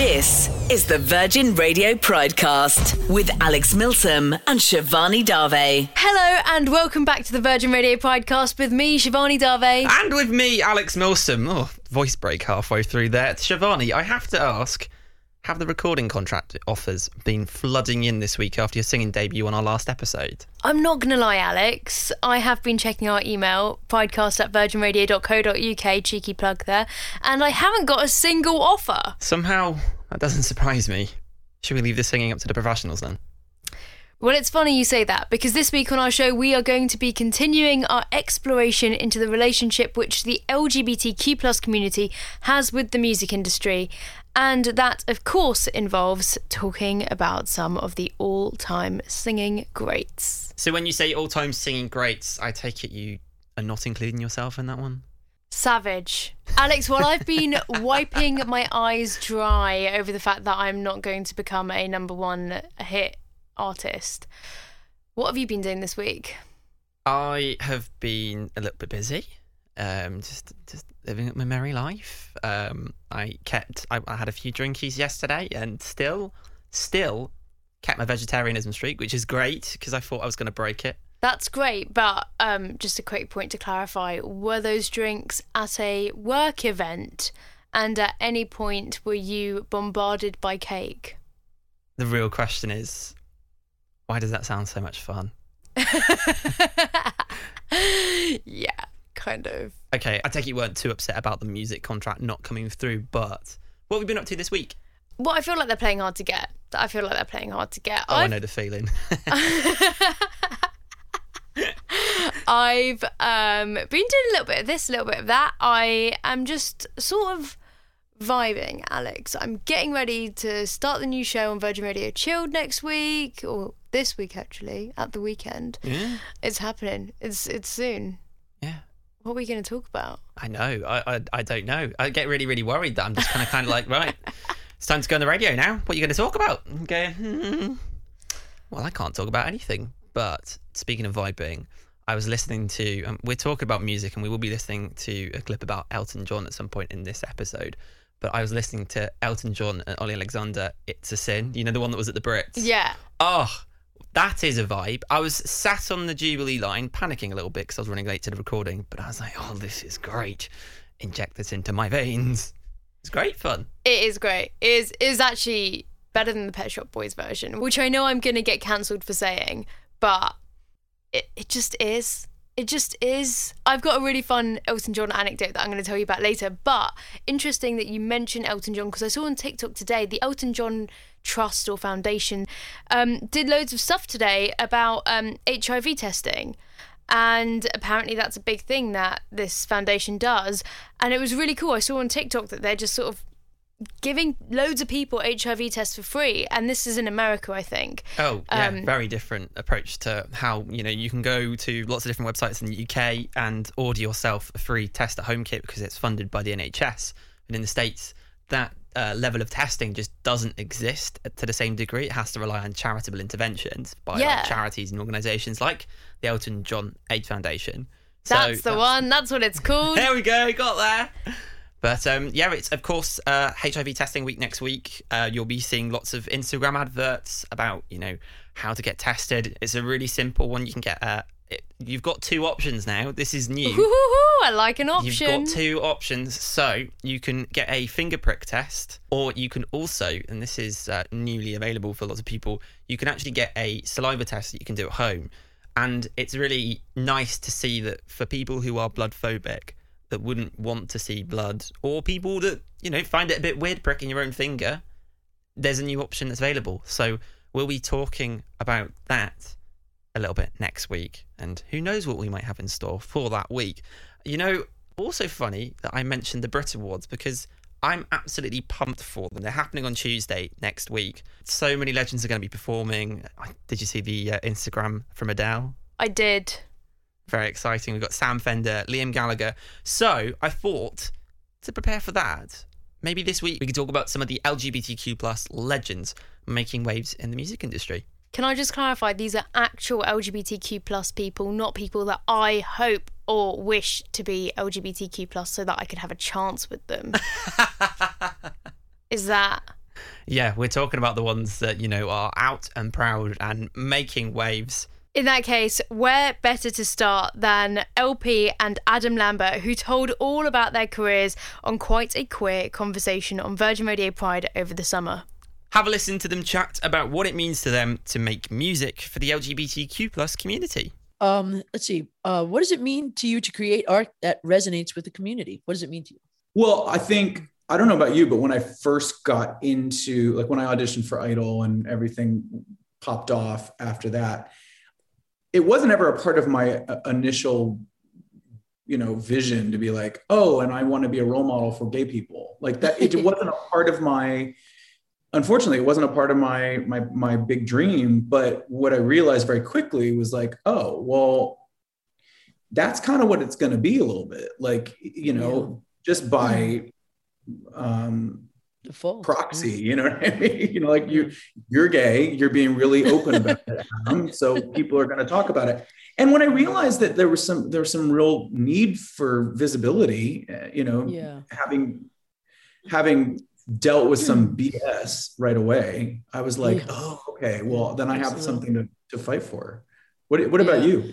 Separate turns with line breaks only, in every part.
This is the Virgin Radio Pridecast with Alex Milsom and Shivani Dave.
Hello and welcome back to the Virgin Radio Pridecast with me, Shivani Dave.
And with me, Alex Milsom. Oh, voice break halfway through there. Shivani, I have to ask have the recording contract offers been flooding in this week after your singing debut on our last episode?
I'm not going to lie, Alex. I have been checking our email, podcast at virginradio.co.uk, cheeky plug there, and I haven't got a single offer.
Somehow, that doesn't surprise me. Should we leave the singing up to the professionals then?
Well, it's funny you say that because this week on our show, we are going to be continuing our exploration into the relationship which the LGBTQ plus community has with the music industry. And that, of course, involves talking about some of the all time singing greats.
So, when you say all time singing greats, I take it you are not including yourself in that one?
Savage. Alex, while I've been wiping my eyes dry over the fact that I'm not going to become a number one hit artist, what have you been doing this week?
I have been a little bit busy. Um, just just living my merry life. Um, I kept. I, I had a few drinkies yesterday, and still, still kept my vegetarianism streak, which is great because I thought I was going to break it.
That's great, but um, just a quick point to clarify: were those drinks at a work event, and at any point were you bombarded by cake?
The real question is, why does that sound so much fun?
yeah, kind of.
Okay, I take it you weren't too upset about the music contract not coming through, but what have you been up to this week?
Well, I feel like they're playing hard to get. I feel like they're playing hard to get.
Oh, i
I've,
know the feeling.
I've um, been doing a little bit of this, a little bit of that. I am just sort of vibing, Alex. I'm getting ready to start the new show on Virgin Radio Chilled next week, or this week actually, at the weekend.
yeah,
It's happening. It's it's soon. What are we going to talk about?
I know. I, I I don't know. I get really really worried that I'm just kind of kind of like right. It's time to go on the radio now. What are you going to talk about? Okay. Well, I can't talk about anything. But speaking of vibing, I was listening to. Um, we're talking about music, and we will be listening to a clip about Elton John at some point in this episode. But I was listening to Elton John and Olly Alexander. It's a sin. You know the one that was at the Brits.
Yeah.
Oh, that is a vibe. I was sat on the Jubilee line, panicking a little bit because I was running late to the recording, but I was like, oh, this is great. Inject this into my veins. It's great fun.
It is great. It is it is actually better than the Pet Shop Boys version, which I know I'm going to get cancelled for saying, but it, it just is. It just is. I've got a really fun Elton John anecdote that I'm going to tell you about later. But interesting that you mentioned Elton John because I saw on TikTok today the Elton John Trust or Foundation um, did loads of stuff today about um, HIV testing. And apparently, that's a big thing that this foundation does. And it was really cool. I saw on TikTok that they're just sort of giving loads of people HIV tests for free. And this is in America, I think.
Oh, yeah,
Um,
very different approach to how, you know, you can go to lots of different websites in the UK and order yourself a free test at home kit because it's funded by the NHS. And in the States, that uh, level of testing just doesn't exist to the same degree. It has to rely on charitable interventions by like, charities and organisations like the Elton John AIDS Foundation. So
That's the one. That's what it's called.
There we go, got there. But um, yeah, it's of course uh, HIV testing week next week. Uh, you'll be seeing lots of Instagram adverts about you know how to get tested. It's a really simple one. You can get. Uh, it, you've got two options now. This is new.
Woo-hoo-hoo, I like an option.
You've got two options. So you can get a finger prick test, or you can also, and this is uh, newly available for lots of people, you can actually get a saliva test that you can do at home. And it's really nice to see that for people who are blood phobic, that wouldn't want to see blood, or people that, you know, find it a bit weird pricking your own finger, there's a new option that's available. So we'll be talking about that a little bit next week, and who knows what we might have in store for that week. You know, also funny that I mentioned the Brit Awards because I'm absolutely pumped for them. They're happening on Tuesday next week. So many legends are going to be performing. Did you see the uh, Instagram from Adele?
I did.
Very exciting. We've got Sam Fender, Liam Gallagher. So I thought to prepare for that, maybe this week we could talk about some of the LGBTQ plus legends making waves in the music industry.
Can I just clarify? These are actual LGBTQ plus people, not people that I hope or wish to be LGBTQ plus, so that I could have a chance with them. Is that
Yeah, we're talking about the ones that, you know, are out and proud and making waves.
In that case, where better to start than LP and Adam Lambert, who told all about their careers on quite a queer conversation on Virgin Radio Pride over the summer.
Have a listen to them chat about what it means to them to make music for the LGBTQ plus community.
Um, let's see. Uh, what does it mean to you to create art that resonates with the community? What does it mean to you?
Well, I think I don't know about you, but when I first got into like when I auditioned for Idol and everything popped off after that, it wasn't ever a part of my uh, initial you know vision to be like oh and i want to be a role model for gay people. Like that it wasn't a part of my unfortunately it wasn't a part of my my my big dream but what i realized very quickly was like oh well that's kind of what it's going to be a little bit. Like you know yeah. just by um
Default.
proxy you know what i mean you know like you you're gay you're being really open about it so people are going to talk about it and when i realized that there was some there was some real need for visibility uh, you know
yeah.
having having dealt with some bs right away i was like yeah. oh okay well then i have Absolutely. something to, to fight for what, what about you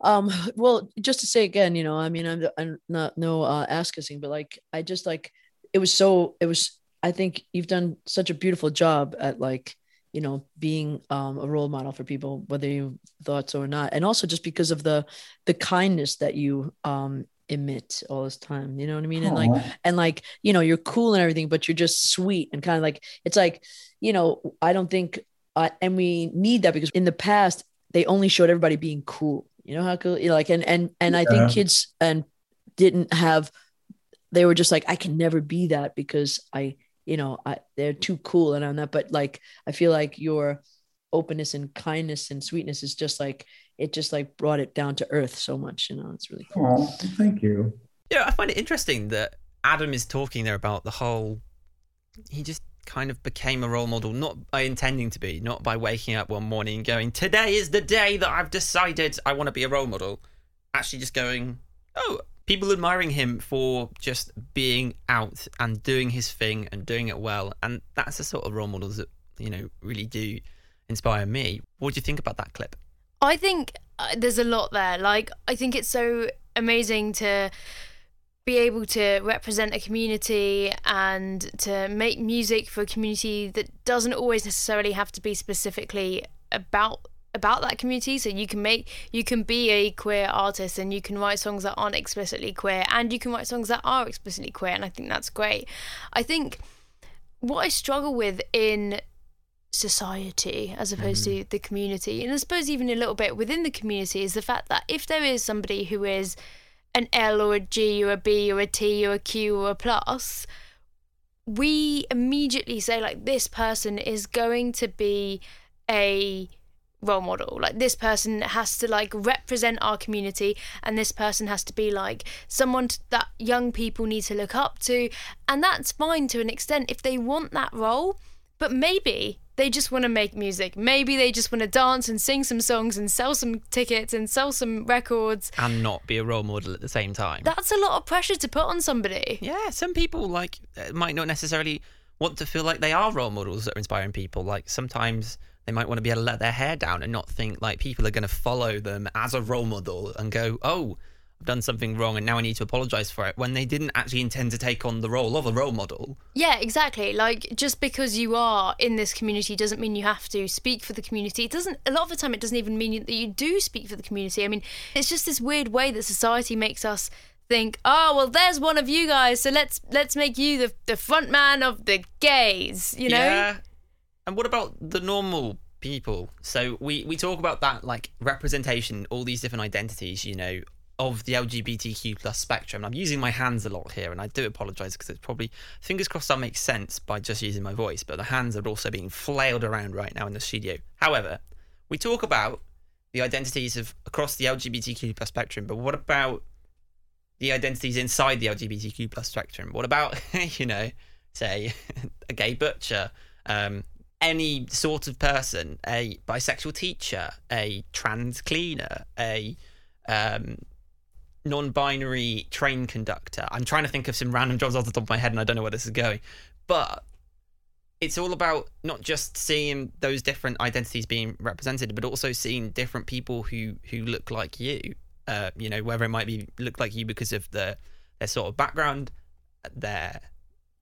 um well just to say again you know i mean i'm, I'm not no uh ass kissing but like i just like it was so it was i think you've done such a beautiful job at like you know being um, a role model for people whether you thought so or not. And also just because of the the kindness that you um emit all this time you know what i mean? And like and like you know you're cool and everything but you're just sweet and kind of like it's like you know i don't think uh, and we need that because in the past they only showed everybody being cool. You know how cool you know like and and and yeah. i think kids and didn't have they were just like, I can never be that because I, you know, I, they're too cool and I'm not. But like, I feel like your openness and kindness and sweetness is just like it just like brought it down to earth so much. You know, it's really
cool. Oh, thank you.
Yeah, I find it interesting that Adam is talking there about the whole. He just kind of became a role model, not by intending to be, not by waking up one morning and going, "Today is the day that I've decided I want to be a role model." Actually, just going, "Oh, people admiring him for just being out and doing his thing and doing it well. And that's the sort of role models that, you know, really do inspire me. What do you think about that clip?
I think uh, there's a lot there. Like, I think it's so amazing to be able to represent a community and to make music for a community that doesn't always necessarily have to be specifically about about that community so you can make you can be a queer artist and you can write songs that aren't explicitly queer and you can write songs that are explicitly queer and i think that's great i think what i struggle with in society as opposed mm. to the community and i suppose even a little bit within the community is the fact that if there is somebody who is an l or a g or a b or a t or a q or a plus we immediately say like this person is going to be a role model. Like this person has to like represent our community and this person has to be like someone that young people need to look up to and that's fine to an extent if they want that role but maybe they just want to make music. Maybe they just want to dance and sing some songs and sell some tickets and sell some records.
And not be a role model at the same time.
That's a lot of pressure to put on somebody.
Yeah some people like uh, might not necessarily want to feel like they are role models that are inspiring people. Like sometimes they might want to be able to let their hair down and not think like people are going to follow them as a role model and go, oh, I've done something wrong and now I need to apologize for it when they didn't actually intend to take on the role of a role model.
Yeah, exactly. Like just because you are in this community doesn't mean you have to speak for the community. It doesn't a lot of the time it doesn't even mean that you do speak for the community. I mean, it's just this weird way that society makes us think, oh well, there's one of you guys, so let's let's make you the the front man of the gays, you know?
Yeah, and what about the normal people? So we we talk about that like representation, all these different identities, you know, of the LGBTQ plus spectrum. I'm using my hands a lot here, and I do apologise because it's probably fingers crossed that makes sense by just using my voice, but the hands are also being flailed around right now in the studio. However, we talk about the identities of across the LGBTQ plus spectrum, but what about the identities inside the LGBTQ plus spectrum? What about you know, say a gay butcher, um, any sort of person, a bisexual teacher, a trans cleaner, a um, non-binary train conductor. I'm trying to think of some random jobs off the top of my head, and I don't know where this is going. But it's all about not just seeing those different identities being represented, but also seeing different people who who look like you. Uh, you know, whether it might be look like you because of the their sort of background, their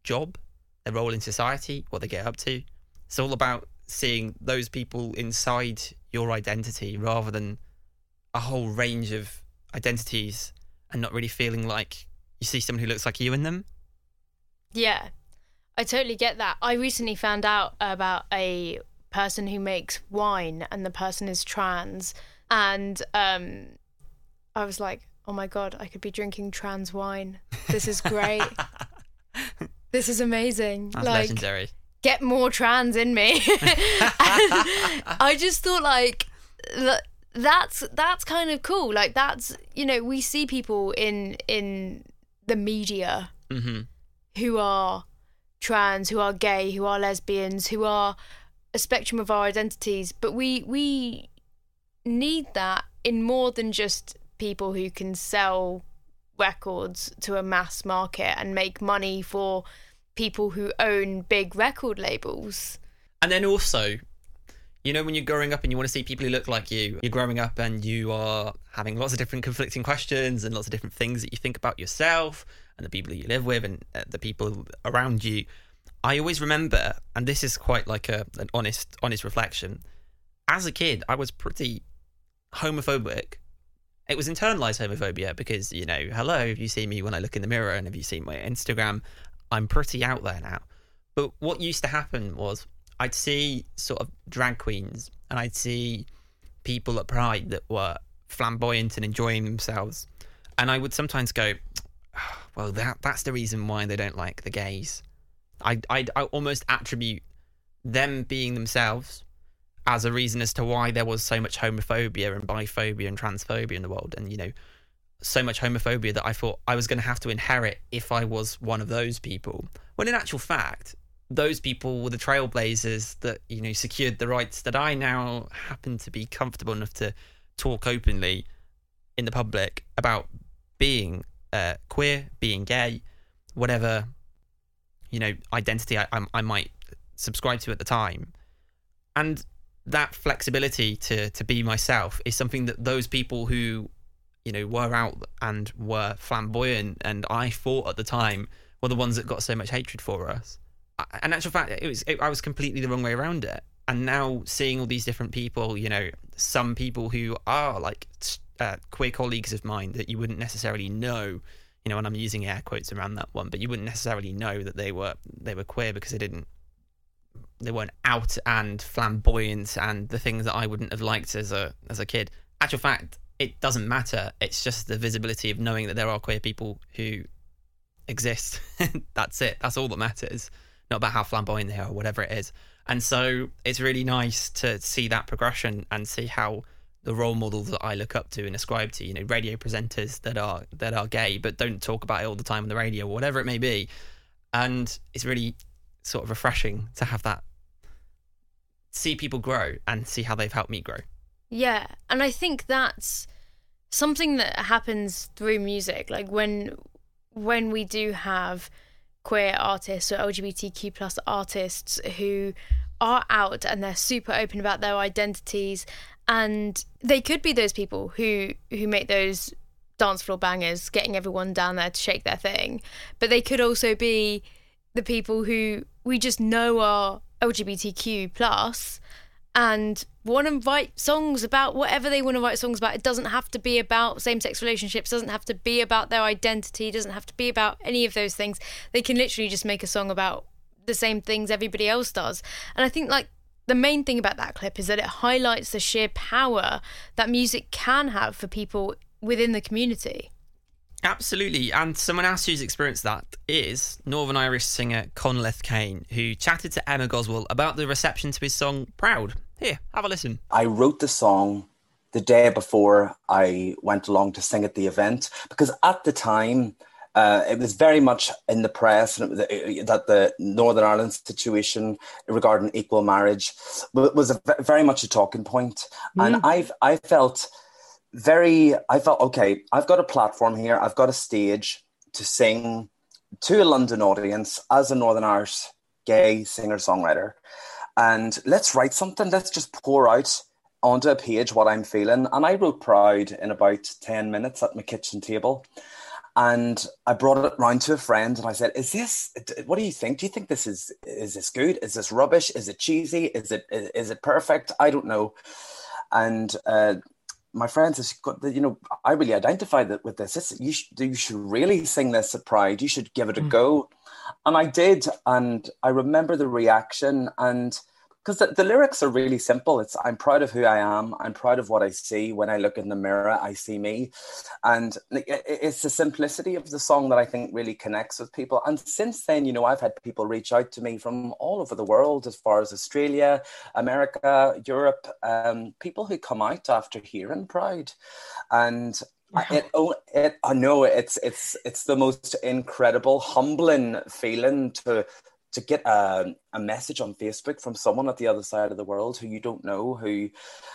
job, their role in society, what they get up to. It's all about seeing those people inside your identity rather than a whole range of identities and not really feeling like you see someone who looks like you in them.
Yeah, I totally get that. I recently found out about a person who makes wine and the person is trans and um I was like, "Oh my god, I could be drinking trans wine. This is great. this is amazing."
That's
like
legendary.
Get more trans in me. I just thought like that's that's kind of cool. Like that's you know we see people in in the media
hmm
who are trans, who are gay, who are lesbians, who are a spectrum of our identities, but we we need that in more than just people who can sell records to a mass market and make money for people who own big record labels.
And then also, you know, when you're growing up and you want to see people who look like you, you're growing up and you are having lots of different conflicting questions and lots of different things that you think about yourself and the people that you live with and uh, the people around you. I always remember, and this is quite like a an honest honest reflection. As a kid, I was pretty homophobic. It was internalized homophobia because you know, hello, if you see me when I look in the mirror and if you see my Instagram, I'm pretty out there now. But what used to happen was I'd see sort of drag queens and I'd see people at Pride that were flamboyant and enjoying themselves, and I would sometimes go, "Ah, "Well, that that's the reason why they don't like the gays." I I I almost attribute them being themselves as a reason as to why there was so much homophobia and biphobia and transphobia in the world, and you know, so much homophobia that I thought I was going to have to inherit if I was one of those people. When in actual fact, those people were the trailblazers that you know secured the rights that I now happen to be comfortable enough to talk openly in the public about being uh, queer, being gay, whatever you know identity I, I, I might subscribe to at the time, and that flexibility to to be myself is something that those people who you know were out and were flamboyant and I thought at the time were the ones that got so much hatred for us. In actual fact, it was it, I was completely the wrong way around it. And now seeing all these different people, you know, some people who are like uh, queer colleagues of mine that you wouldn't necessarily know, you know, and I'm using air quotes around that one, but you wouldn't necessarily know that they were they were queer because they didn't they weren't out and flamboyant and the things that I wouldn't have liked as a as a kid. Actual fact, it doesn't matter. It's just the visibility of knowing that there are queer people who exist. That's it. That's all that matters. Not about how flamboyant they are or whatever it is. And so it's really nice to see that progression and see how the role models that I look up to and ascribe to, you know, radio presenters that are that are gay but don't talk about it all the time on the radio or whatever it may be. And it's really sort of refreshing to have that see people grow and see how they've helped me grow.
Yeah, and I think that's something that happens through music. Like when when we do have queer artists or LGBTQ plus artists who are out and they're super open about their identities and they could be those people who who make those dance floor bangers getting everyone down there to shake their thing but they could also be the people who we just know are LGBTQ plus and want to write songs about whatever they want to write songs about. It doesn't have to be about same sex relationships, doesn't have to be about their identity, doesn't have to be about any of those things. They can literally just make a song about the same things everybody else does. And I think like the main thing about that clip is that it highlights the sheer power that music can have for people within the community.
Absolutely. And someone else who's experienced that is Northern Irish singer Conleth Kane, who chatted to Emma Goswell about the reception to his song Proud. Here, have a listen.
I wrote the song the day before I went along to sing at the event because at the time uh, it was very much in the press and it was, uh, that the Northern Ireland situation regarding equal marriage was a, very much a talking point. And I've I felt very I felt okay. I've got a platform here. I've got a stage to sing to a London audience as a Northern Irish gay singer songwriter. And let's write something. Let's just pour out onto a page what I'm feeling. And I wrote Proud in about 10 minutes at my kitchen table. And I brought it round to a friend and I said, Is this, what do you think? Do you think this is, is this good? Is this rubbish? Is it cheesy? Is it, is it perfect? I don't know. And uh, my friend says, you know, I really identify that with this. It's, you, should, you should really sing this at Pride. You should give it a mm. go. And I did. And I remember the reaction. And because the, the, lyrics are really simple. It's I'm proud of who I am. I'm proud of what I see. When I look in the mirror, I see me, and it's the simplicity of the song that I think really connects with people. And since then, you know, I've had people reach out to me from all over the world, as far as Australia, America, Europe, um, people who come out after hearing Pride, and it, oh, it, I know it's it's it's the most incredible, humbling feeling to to get a, a message on Facebook from someone at the other side of the world who you don't know, who,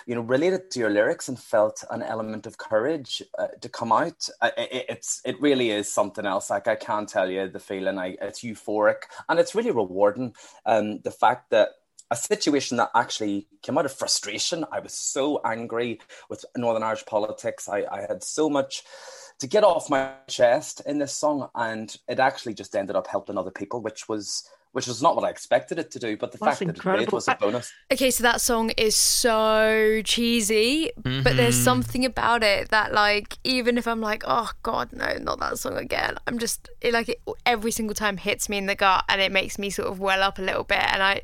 you know, related to your lyrics and felt an element of courage uh, to come out. Uh, it, it's it really is something else. Like I can't tell you the feeling. I it's euphoric and it's really rewarding. Um, the fact that a situation that actually came out of frustration. I was so angry with Northern Irish politics. I, I had so much to get off my chest in this song, and it actually just ended up helping other people, which was which was not what I expected it to do, but the That's fact incredible. that it did was a bonus.
Okay, so that song is so cheesy, mm-hmm. but there's mm-hmm. something about it that, like, even if I'm like, oh god, no, not that song again, I'm just it, like it, every single time hits me in the gut, and it makes me sort of well up a little bit, and I.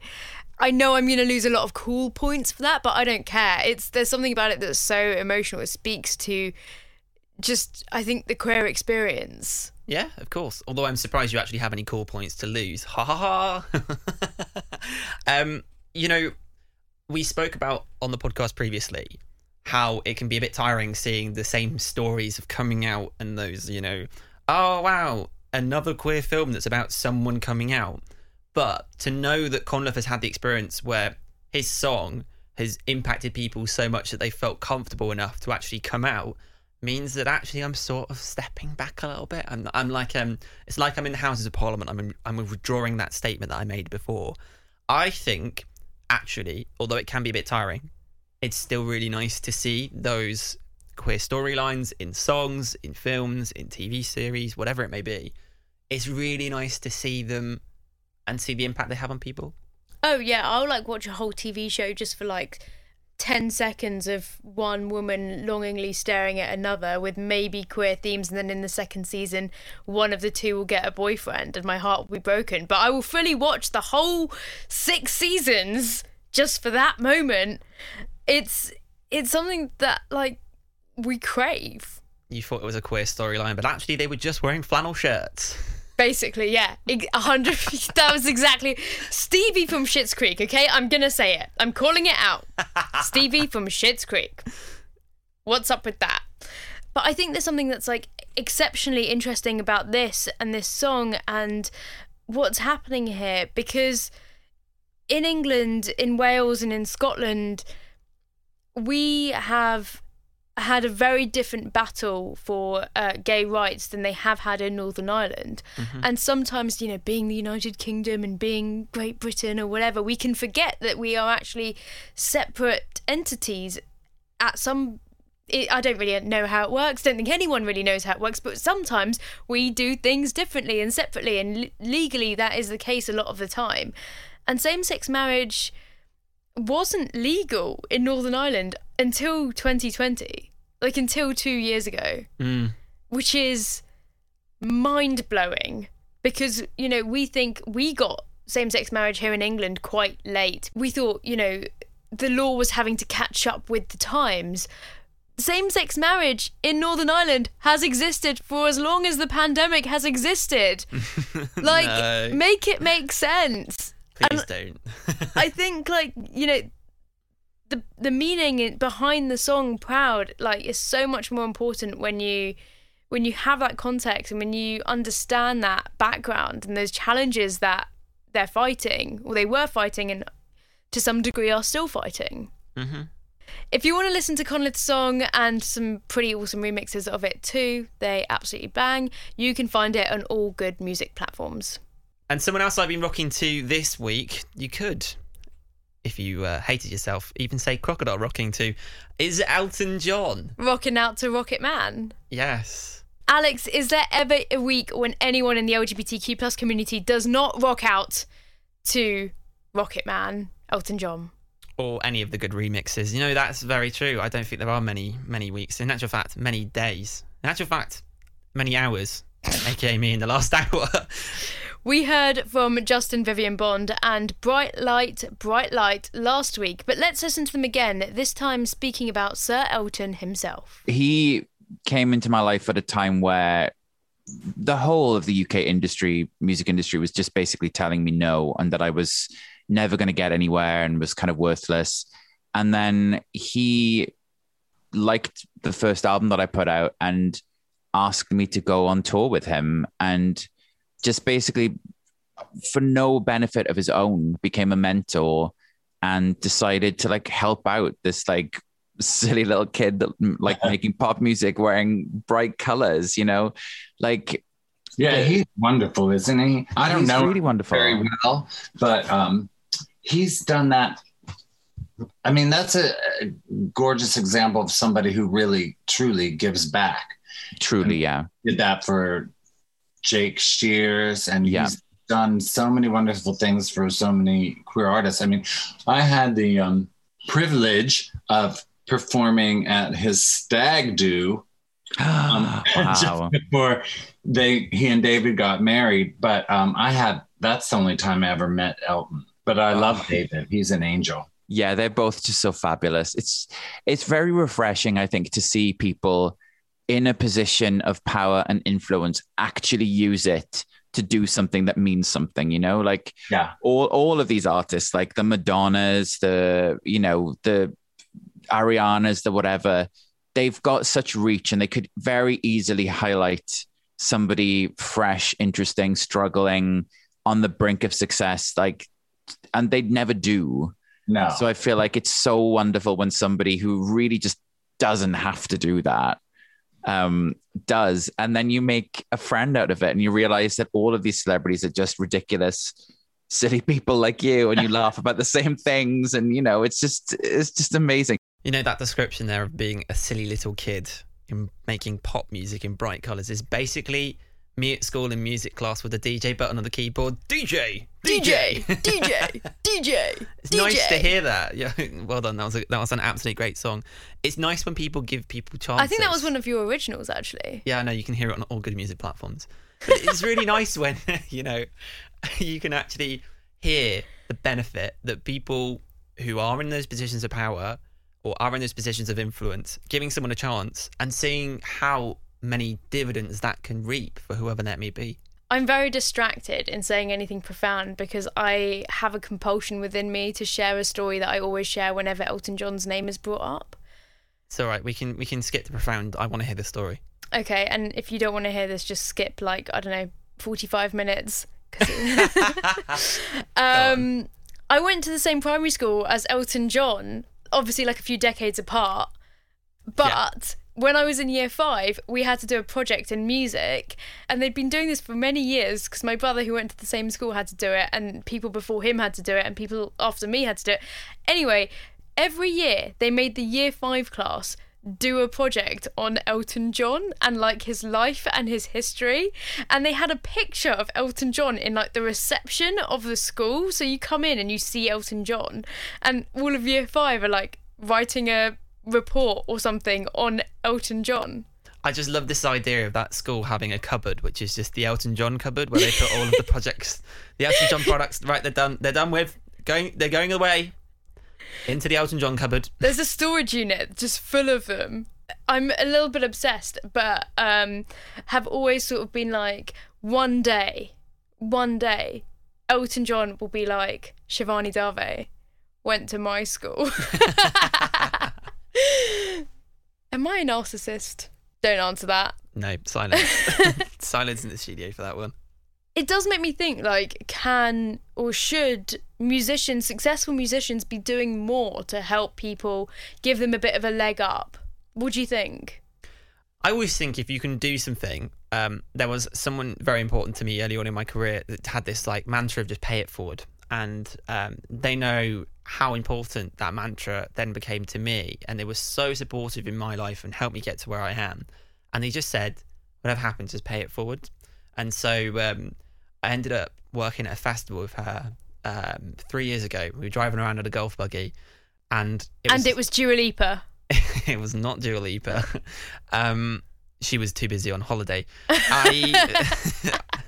I know I'm going to lose a lot of cool points for that, but I don't care. It's there's something about it that's so emotional. It speaks to just I think the queer experience.
Yeah, of course. Although I'm surprised you actually have any cool points to lose. Ha ha ha. um, you know, we spoke about on the podcast previously how it can be a bit tiring seeing the same stories of coming out and those, you know, oh wow, another queer film that's about someone coming out. But to know that Conleth has had the experience where his song has impacted people so much that they felt comfortable enough to actually come out means that actually I'm sort of stepping back a little bit. I'm, I'm like, um, it's like I'm in the Houses of Parliament. I'm, I'm withdrawing that statement that I made before. I think, actually, although it can be a bit tiring, it's still really nice to see those queer storylines in songs, in films, in TV series, whatever it may be. It's really nice to see them and see the impact they have on people.
Oh yeah, I'll like watch a whole TV show just for like 10 seconds of one woman longingly staring at another with maybe queer themes and then in the second season one of the two will get a boyfriend and my heart will be broken. But i will fully watch the whole six seasons just for that moment. It's it's something that like we crave.
You thought it was a queer storyline but actually they were just wearing flannel shirts
Basically, yeah, a hundred. that was exactly Stevie from Schitt's Creek. Okay, I'm gonna say it. I'm calling it out. Stevie from Schitt's Creek. What's up with that? But I think there's something that's like exceptionally interesting about this and this song and what's happening here because in England, in Wales, and in Scotland, we have had a very different battle for uh, gay rights than they have had in Northern Ireland. Mm-hmm. And sometimes, you know, being the United Kingdom and being Great Britain or whatever, we can forget that we are actually separate entities at some. I don't really know how it works. Don't think anyone really knows how it works. But sometimes we do things differently and separately, and legally that is the case a lot of the time. And same-sex marriage wasn't legal in Northern Ireland until 2020, like until two years ago,
mm.
which is mind blowing because, you know, we think we got same sex marriage here in England quite late. We thought, you know, the law was having to catch up with the times. Same sex marriage in Northern Ireland has existed for as long as the pandemic has existed. like, no. make it make sense.
Please and don't.
I think like you know the the meaning behind the song "Proud" like is so much more important when you when you have that context and when you understand that background and those challenges that they're fighting or they were fighting and to some degree are still fighting.
Mm-hmm.
If you want to listen to Conleth's song and some pretty awesome remixes of it too, they absolutely bang. You can find it on all good music platforms.
And someone else I've been rocking to this week, you could, if you uh, hated yourself, even say crocodile rocking to, is Elton John.
Rocking out to Rocket Man.
Yes.
Alex, is there ever a week when anyone in the LGBTQ plus community does not rock out to Rocket Man, Elton John?
Or any of the good remixes. You know, that's very true. I don't think there are many, many weeks. In actual fact, many days. In actual fact, many hours, aka me in the last hour.
We heard from Justin Vivian Bond and Bright Light, Bright Light last week, but let's listen to them again, this time speaking about Sir Elton himself.
He came into my life at a time where the whole of the UK industry, music industry, was just basically telling me no and that I was never going to get anywhere and was kind of worthless. And then he liked the first album that I put out and asked me to go on tour with him and just basically for no benefit of his own became a mentor and decided to like help out this like silly little kid that like making pop music wearing bright colors you know like
Yeah, he's wonderful, isn't he? I don't
He's
know
really wonderful.
very well, but um, he's done that. I mean, that's a, a gorgeous example of somebody who really, truly gives back.
truly yeah
Did that for Jake Shears, and
Yeah.
he's done so many wonderful things for so many queer artists. I mean, I had the um, privilege of performing at his stag do um, just
wow
before they he and David got married. But um, I had that's the only time I ever met Elton. But I love
Oh.
David. He's an angel.
yeah they're both just so fabulous it's it's very refreshing i think to see people in a position of power and influence actually use it to do something that means something you know like
Yeah.
all all of these artists like the madonnas the you know the arianas the whatever they've got such reach and they could very easily highlight somebody fresh interesting struggling on the brink of success like and they'd never do
No.
so I feel like it's so wonderful when somebody who really just doesn't have to do that um, does. And then you make a friend out of it and you realize that all of these celebrities are just ridiculous, silly people like you and you laugh about the same things. And, you know, it's just, it's just amazing.
You know, that description there of being a silly little kid in making pop music in bright colours is basically me at school in music class with a DJ button on the keyboard. DJ!
DJ, DJ, DJ.
It's nice to hear that. Yeah, well done. That was a, that was an absolutely great song. It's nice when people give people chances.
I think that was one of your originals, actually.
Yeah, I know you can hear it on all good music platforms. But it's really nice when you know you can actually hear the benefit that people who are in those positions of power or are in those positions of influence, giving someone a chance and seeing how many dividends that can reap for whoever that may be.
I'm very distracted in saying anything profound because I have a compulsion within me to share a story that I always share whenever Elton John's name is brought up.
It's all right. We can we can skip the profound. I want to hear the story.
Okay, and if you don't want to hear this, just skip like I don't know, 45 minutes. um, I went to the same primary school as Elton John, obviously like a few decades apart. But when I was in year five, we had to do a project in music, and they'd been doing this for many years because my brother, who went to the same school, had to do it, and people before him had to do it, and people after me had to do it. Anyway, every year they made the year five class do a project on Elton John and like his life and his history. And they had a picture of Elton John in like the reception of the school. So you come in and you see Elton John, and all of year five are like writing a report or something on Elton John.
I just love this idea of that school having a cupboard, which is just the Elton John cupboard, where they put all of the projects, the Elton John products. Right, they're done. They're done with. Going. They're going away into the Elton John cupboard.
There's a storage unit just full of them. I'm a little bit obsessed, but um, have always sort of been like, one day, one day, Elton John will be like Shivani Dave went to my school. Am I a narcissist? Don't answer that.
No, silence. silence in the studio for that one.
It does make me think like, can or should musicians, successful musicians, be doing more to help people, give them a bit of a leg up? What do you think?
I always think if you can do something um, there was someone very important to me early on in my career that had this like mantra of just pay it forward, and um, they know how important that mantra then became to me, and they were so supportive in my life and helped me get to where I am. And they just said, whatever happens, just pay it forward. And so um, I ended up working at a festival with her um, three years ago. We were driving around in a golf buggy, and it
and it was Dua Lipa.
it was not Dua Lipa. Um, she was too busy on holiday. I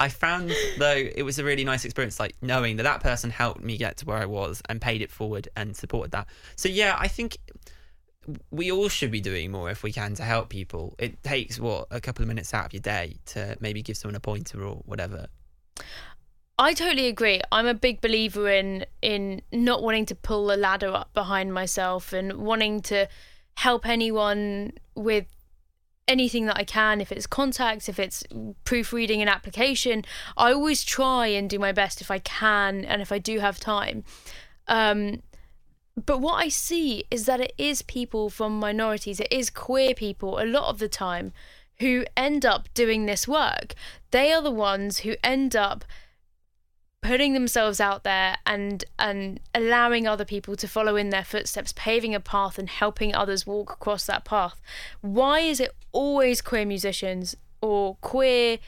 I found though it was a really nice experience, like knowing that that person helped me get to where I was and paid it forward and supported that. So yeah, I think we all should be doing more if we can to help people. It takes what a couple of minutes out of your day to maybe give someone a pointer or whatever.
I totally agree. I'm a big believer in in not wanting to pull the ladder up behind myself and wanting to help anyone with anything that I can. If it's contacts, if it's proofreading an application, I always try and do my best if I can and if I do have time. Um, but what I see is that it is people from minorities, it is queer people a lot of the time who end up doing this work. They are the ones who end up putting themselves out there and and allowing other people to follow in their footsteps paving a path and helping others walk across that path. Why is it always queer musicians or queer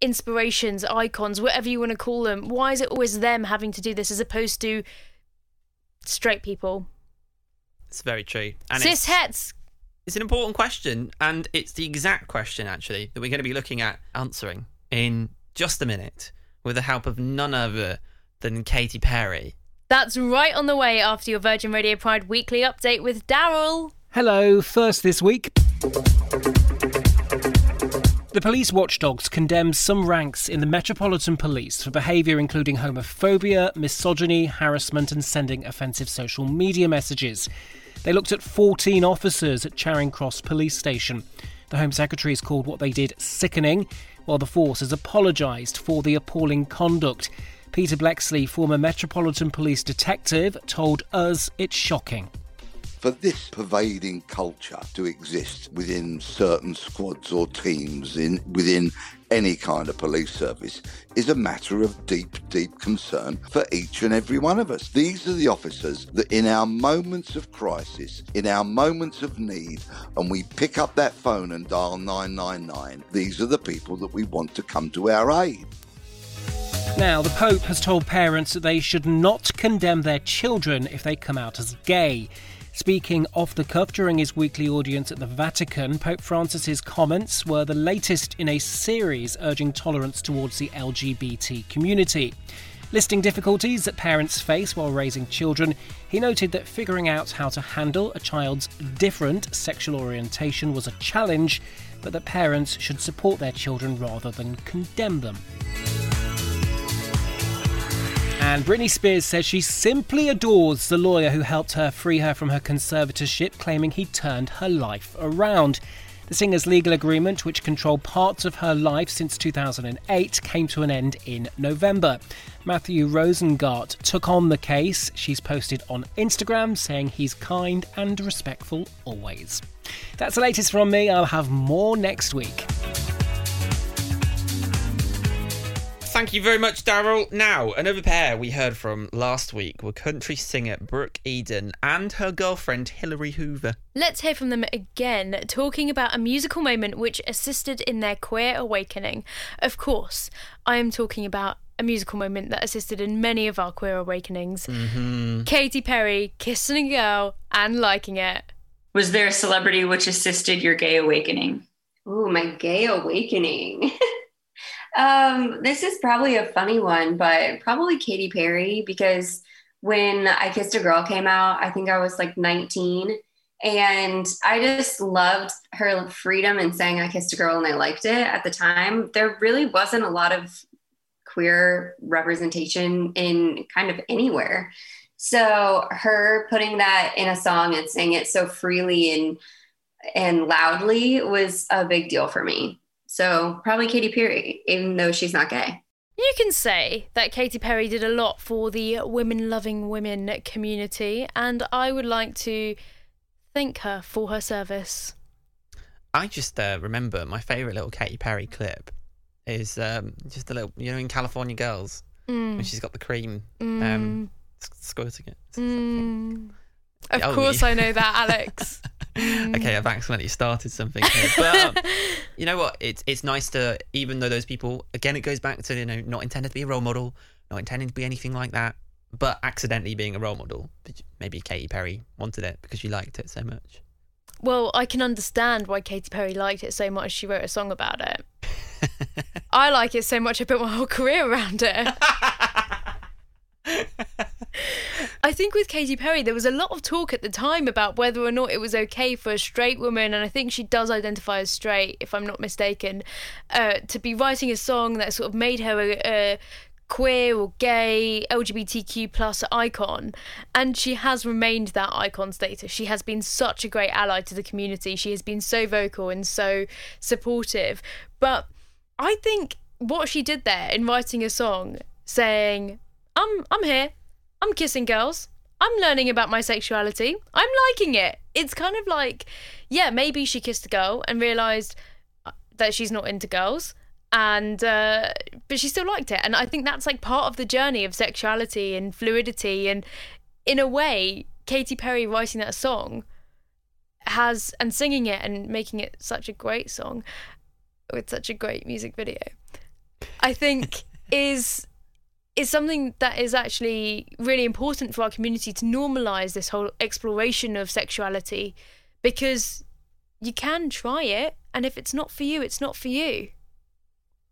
inspirations icons whatever you want to call them why is it always them having to do this as opposed to straight people?
It's very true. And
cis
it's,
hets
it's an important question, and it's the exact question actually that we're going to be looking at answering in just a minute with the help of none other than Katy Perry.
that's right on the way after your virgin radio pride weekly update with daryl
Hello, first this week. The police watchdogs condemned some ranks in the Metropolitan Police for behaviour including homophobia, misogyny, harassment, and sending offensive social media messages. They looked at 14 officers at Charing Cross Police Station. The Home Secretary has called what they did sickening, while the force has apologised for the appalling conduct. Peter Bleksley, former Metropolitan Police detective, told us it's shocking.
For this pervading culture to exist within certain squads or teams in within any kind of police service is a matter of deep, deep concern for each and every one of us. These are the officers that in our moments of crisis, in our moments of need, and we pick up that phone and dial 999, these are the people that we want to come to our aid.
Now, the Pope has told parents that they should not condemn their children if they come out as gay. Speaking off the cuff during his weekly audience at the Vatican, Pope Francis's comments were the latest in a series urging tolerance towards the LGBT community. Listing difficulties that parents face while raising children, he noted that figuring out how to handle a child's different sexual orientation was a challenge, but that parents should support their children rather than condemn them. And Britney Spears says she simply adores the lawyer who helped her free her from her conservatorship, claiming he turned her life around. The singer's legal agreement, which controlled parts of her life since 2008, came to an end in November. Matthew Rosengart took on the case. She's posted on Instagram saying he's kind and respectful always. That's the latest from me. I'll have more next week.
Thank you very much, Daryl. Now, another pair we heard from last week were country singer Brooke Eden and her girlfriend Hilary Hoover.
Let's hear from them again, talking about a musical moment which assisted in their queer awakening. Of course, I am talking about a musical moment that assisted in many of our queer awakenings.
Mm-hmm.
Katy Perry kissing a girl and liking it.
Was there a celebrity which assisted your gay awakening?
Oh, my gay awakening. um, this is probably a funny one, but probably Katy Perry because when I Kissed a Girl came out, I think I was like 19. And I just loved her freedom in saying I kissed a girl and I liked it at the time. There really wasn't a lot of queer representation in kind of anywhere. So her putting that in a song and saying it so freely and and loudly was a big deal for me. So probably Katy Perry, even though she's not gay.
You can say that Katy Perry did a lot for the women loving women community, and I would like to thank her for her service.
I just uh, remember my favorite little Katy Perry clip is um, just a little, you know, in California Girls
Mm.
when she's got the cream
Mm.
um, s- squirting it.
Mm. Of course. I know that, Alex. Mm.
Okay, I've accidentally started something here, but um, you know what? It's it's nice to even though those people again, it goes back to you know not intended to be a role model, not intending to be anything like that, but accidentally being a role model. Maybe Katy Perry wanted it because she liked it so much.
Well, I can understand why Katy Perry liked it so much she wrote a song about it. I like it so much I built my whole career around it. I think with Katy Perry, there was a lot of talk at the time about whether or not it was okay for a straight woman, and I think she does identify as straight, if I'm not mistaken, uh, to be writing a song that sort of made her a, a queer or gay LGBTQ plus icon, and she has remained that icon status. She has been such a great ally to the community. She has been so vocal and so supportive. But I think what she did there in writing a song saying, "I'm I'm here, I'm kissing girls." I'm learning about my sexuality. I'm liking it. It's kind of like, yeah, maybe she kissed a girl and realized uh, that she's not into girls and uh, but she still liked it and i think that's like part of the journey of sexuality and fluidity and in a way Katy Perry writing that song has and singing it and making it such a great song with such a great music video i think is is something that is actually really important for our community to normalize this whole exploration of sexuality because you can try it and if it's not for you it's not for you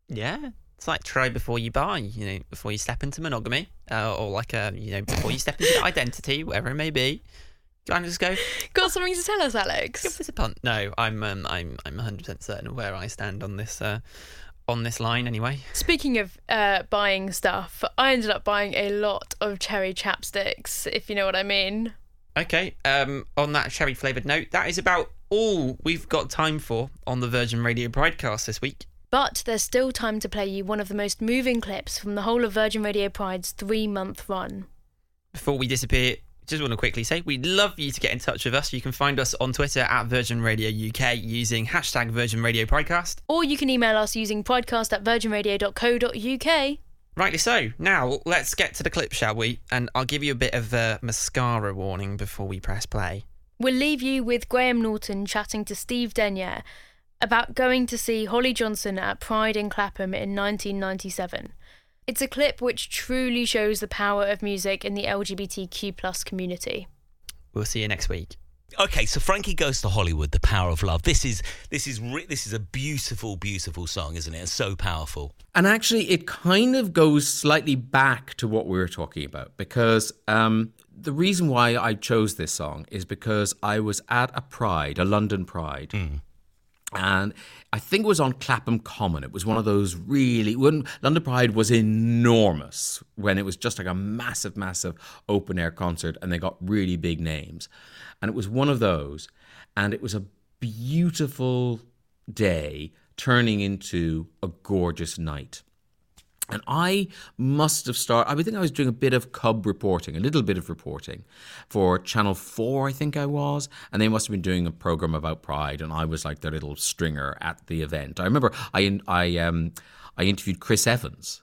Yeah, it's like try before you buy. You know, before you step into monogamy, uh, or like a you know before you step into identity, whatever it may be. And just go.
Got something to tell us, Alex?
Give us a punt. No, I'm um, I'm I'm 100 percent certain of where I stand on this uh, on this line. Anyway,
Speaking of uh, buying stuff, I ended up buying a lot of cherry chapsticks, if you know what I mean.
okay. Um, on that cherry flavored note, that is about all we've got time for on the Virgin Radio Broadcast this week.
But there's still time to play you one of the most moving clips from the whole of Virgin Radio Pride's three month run.
Before we disappear, just want to quickly say we'd love you to get in touch with us. You can find us on Twitter at Virgin Radio UK using hashtag Virgin Radio Podcast.
Or you can email us using podcast at virginradio.co.uk.
Rightly so. Now let's get to the clip, shall we? And I'll give you a bit of a mascara warning before we press play.
We'll leave you with Graham Norton chatting to Steve Denier about going to see Holly Johnson at Pride in Clapham in 1997. It's a clip which truly shows the power of music in the LGBTQ plus community.
We'll see you next week.
Okay, so Frankie goes to Hollywood. The power of love. This is this is this is a beautiful, beautiful song, isn't it? And so powerful.
And actually, it kind of goes slightly back to what we were talking about because um, the reason why I chose this song is because I was at a Pride, a London Pride. And I think it was on Clapham Common. It was one of those really when London Pride was enormous when it was just like a massive, massive open air concert, and they got really big names. And it was one of those, and it was a beautiful day turning into a gorgeous night. And I must have started, I would think I was doing a bit of cub reporting, a little bit of reporting for Channel 4, I think I was. And they must have been doing a program about Pride. And I was like their little stringer at the event. I remember I, I, um, I interviewed Chris Evans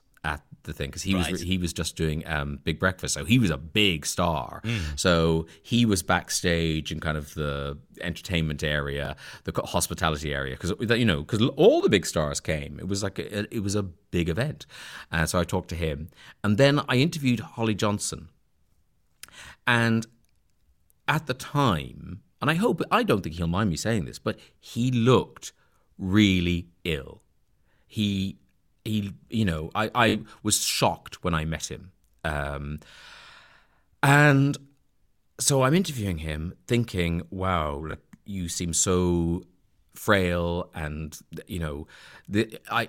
the thing because he
Right.
was he was just doing um, Big Breakfast, so he was a big star.
Mm.
So he was backstage in kind of the entertainment area, the hospitality area, because you know because all the big stars came. It was like a, it was a big event, and so I talked to him, and then I interviewed Holly Johnson, and at the time, and I hope I don't think he'll mind me saying this, but he looked really ill. He he you know I I was shocked when I met him. Um and so I'm interviewing him thinking, wow, like, you seem so frail and you know the, I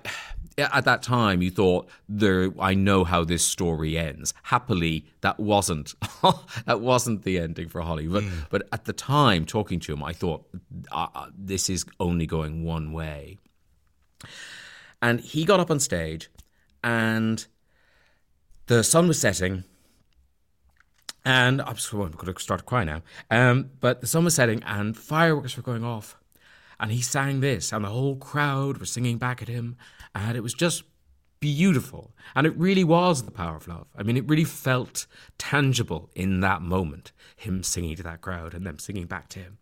at that time you thought there I know how this story ends. Happily that wasn't that wasn't the ending for Holly. But but at the time talking to him I thought uh, uh, this is only going one way and he got up on stage and the sun was setting and I'm, so, I'm going to start to cry now. Um, but the sun was setting and fireworks were going off. and he sang this, and the whole crowd were singing back at him, and it was just beautiful. And it really was the power of love. I mean, it really felt tangible in that moment, him singing to that crowd and them singing back to him.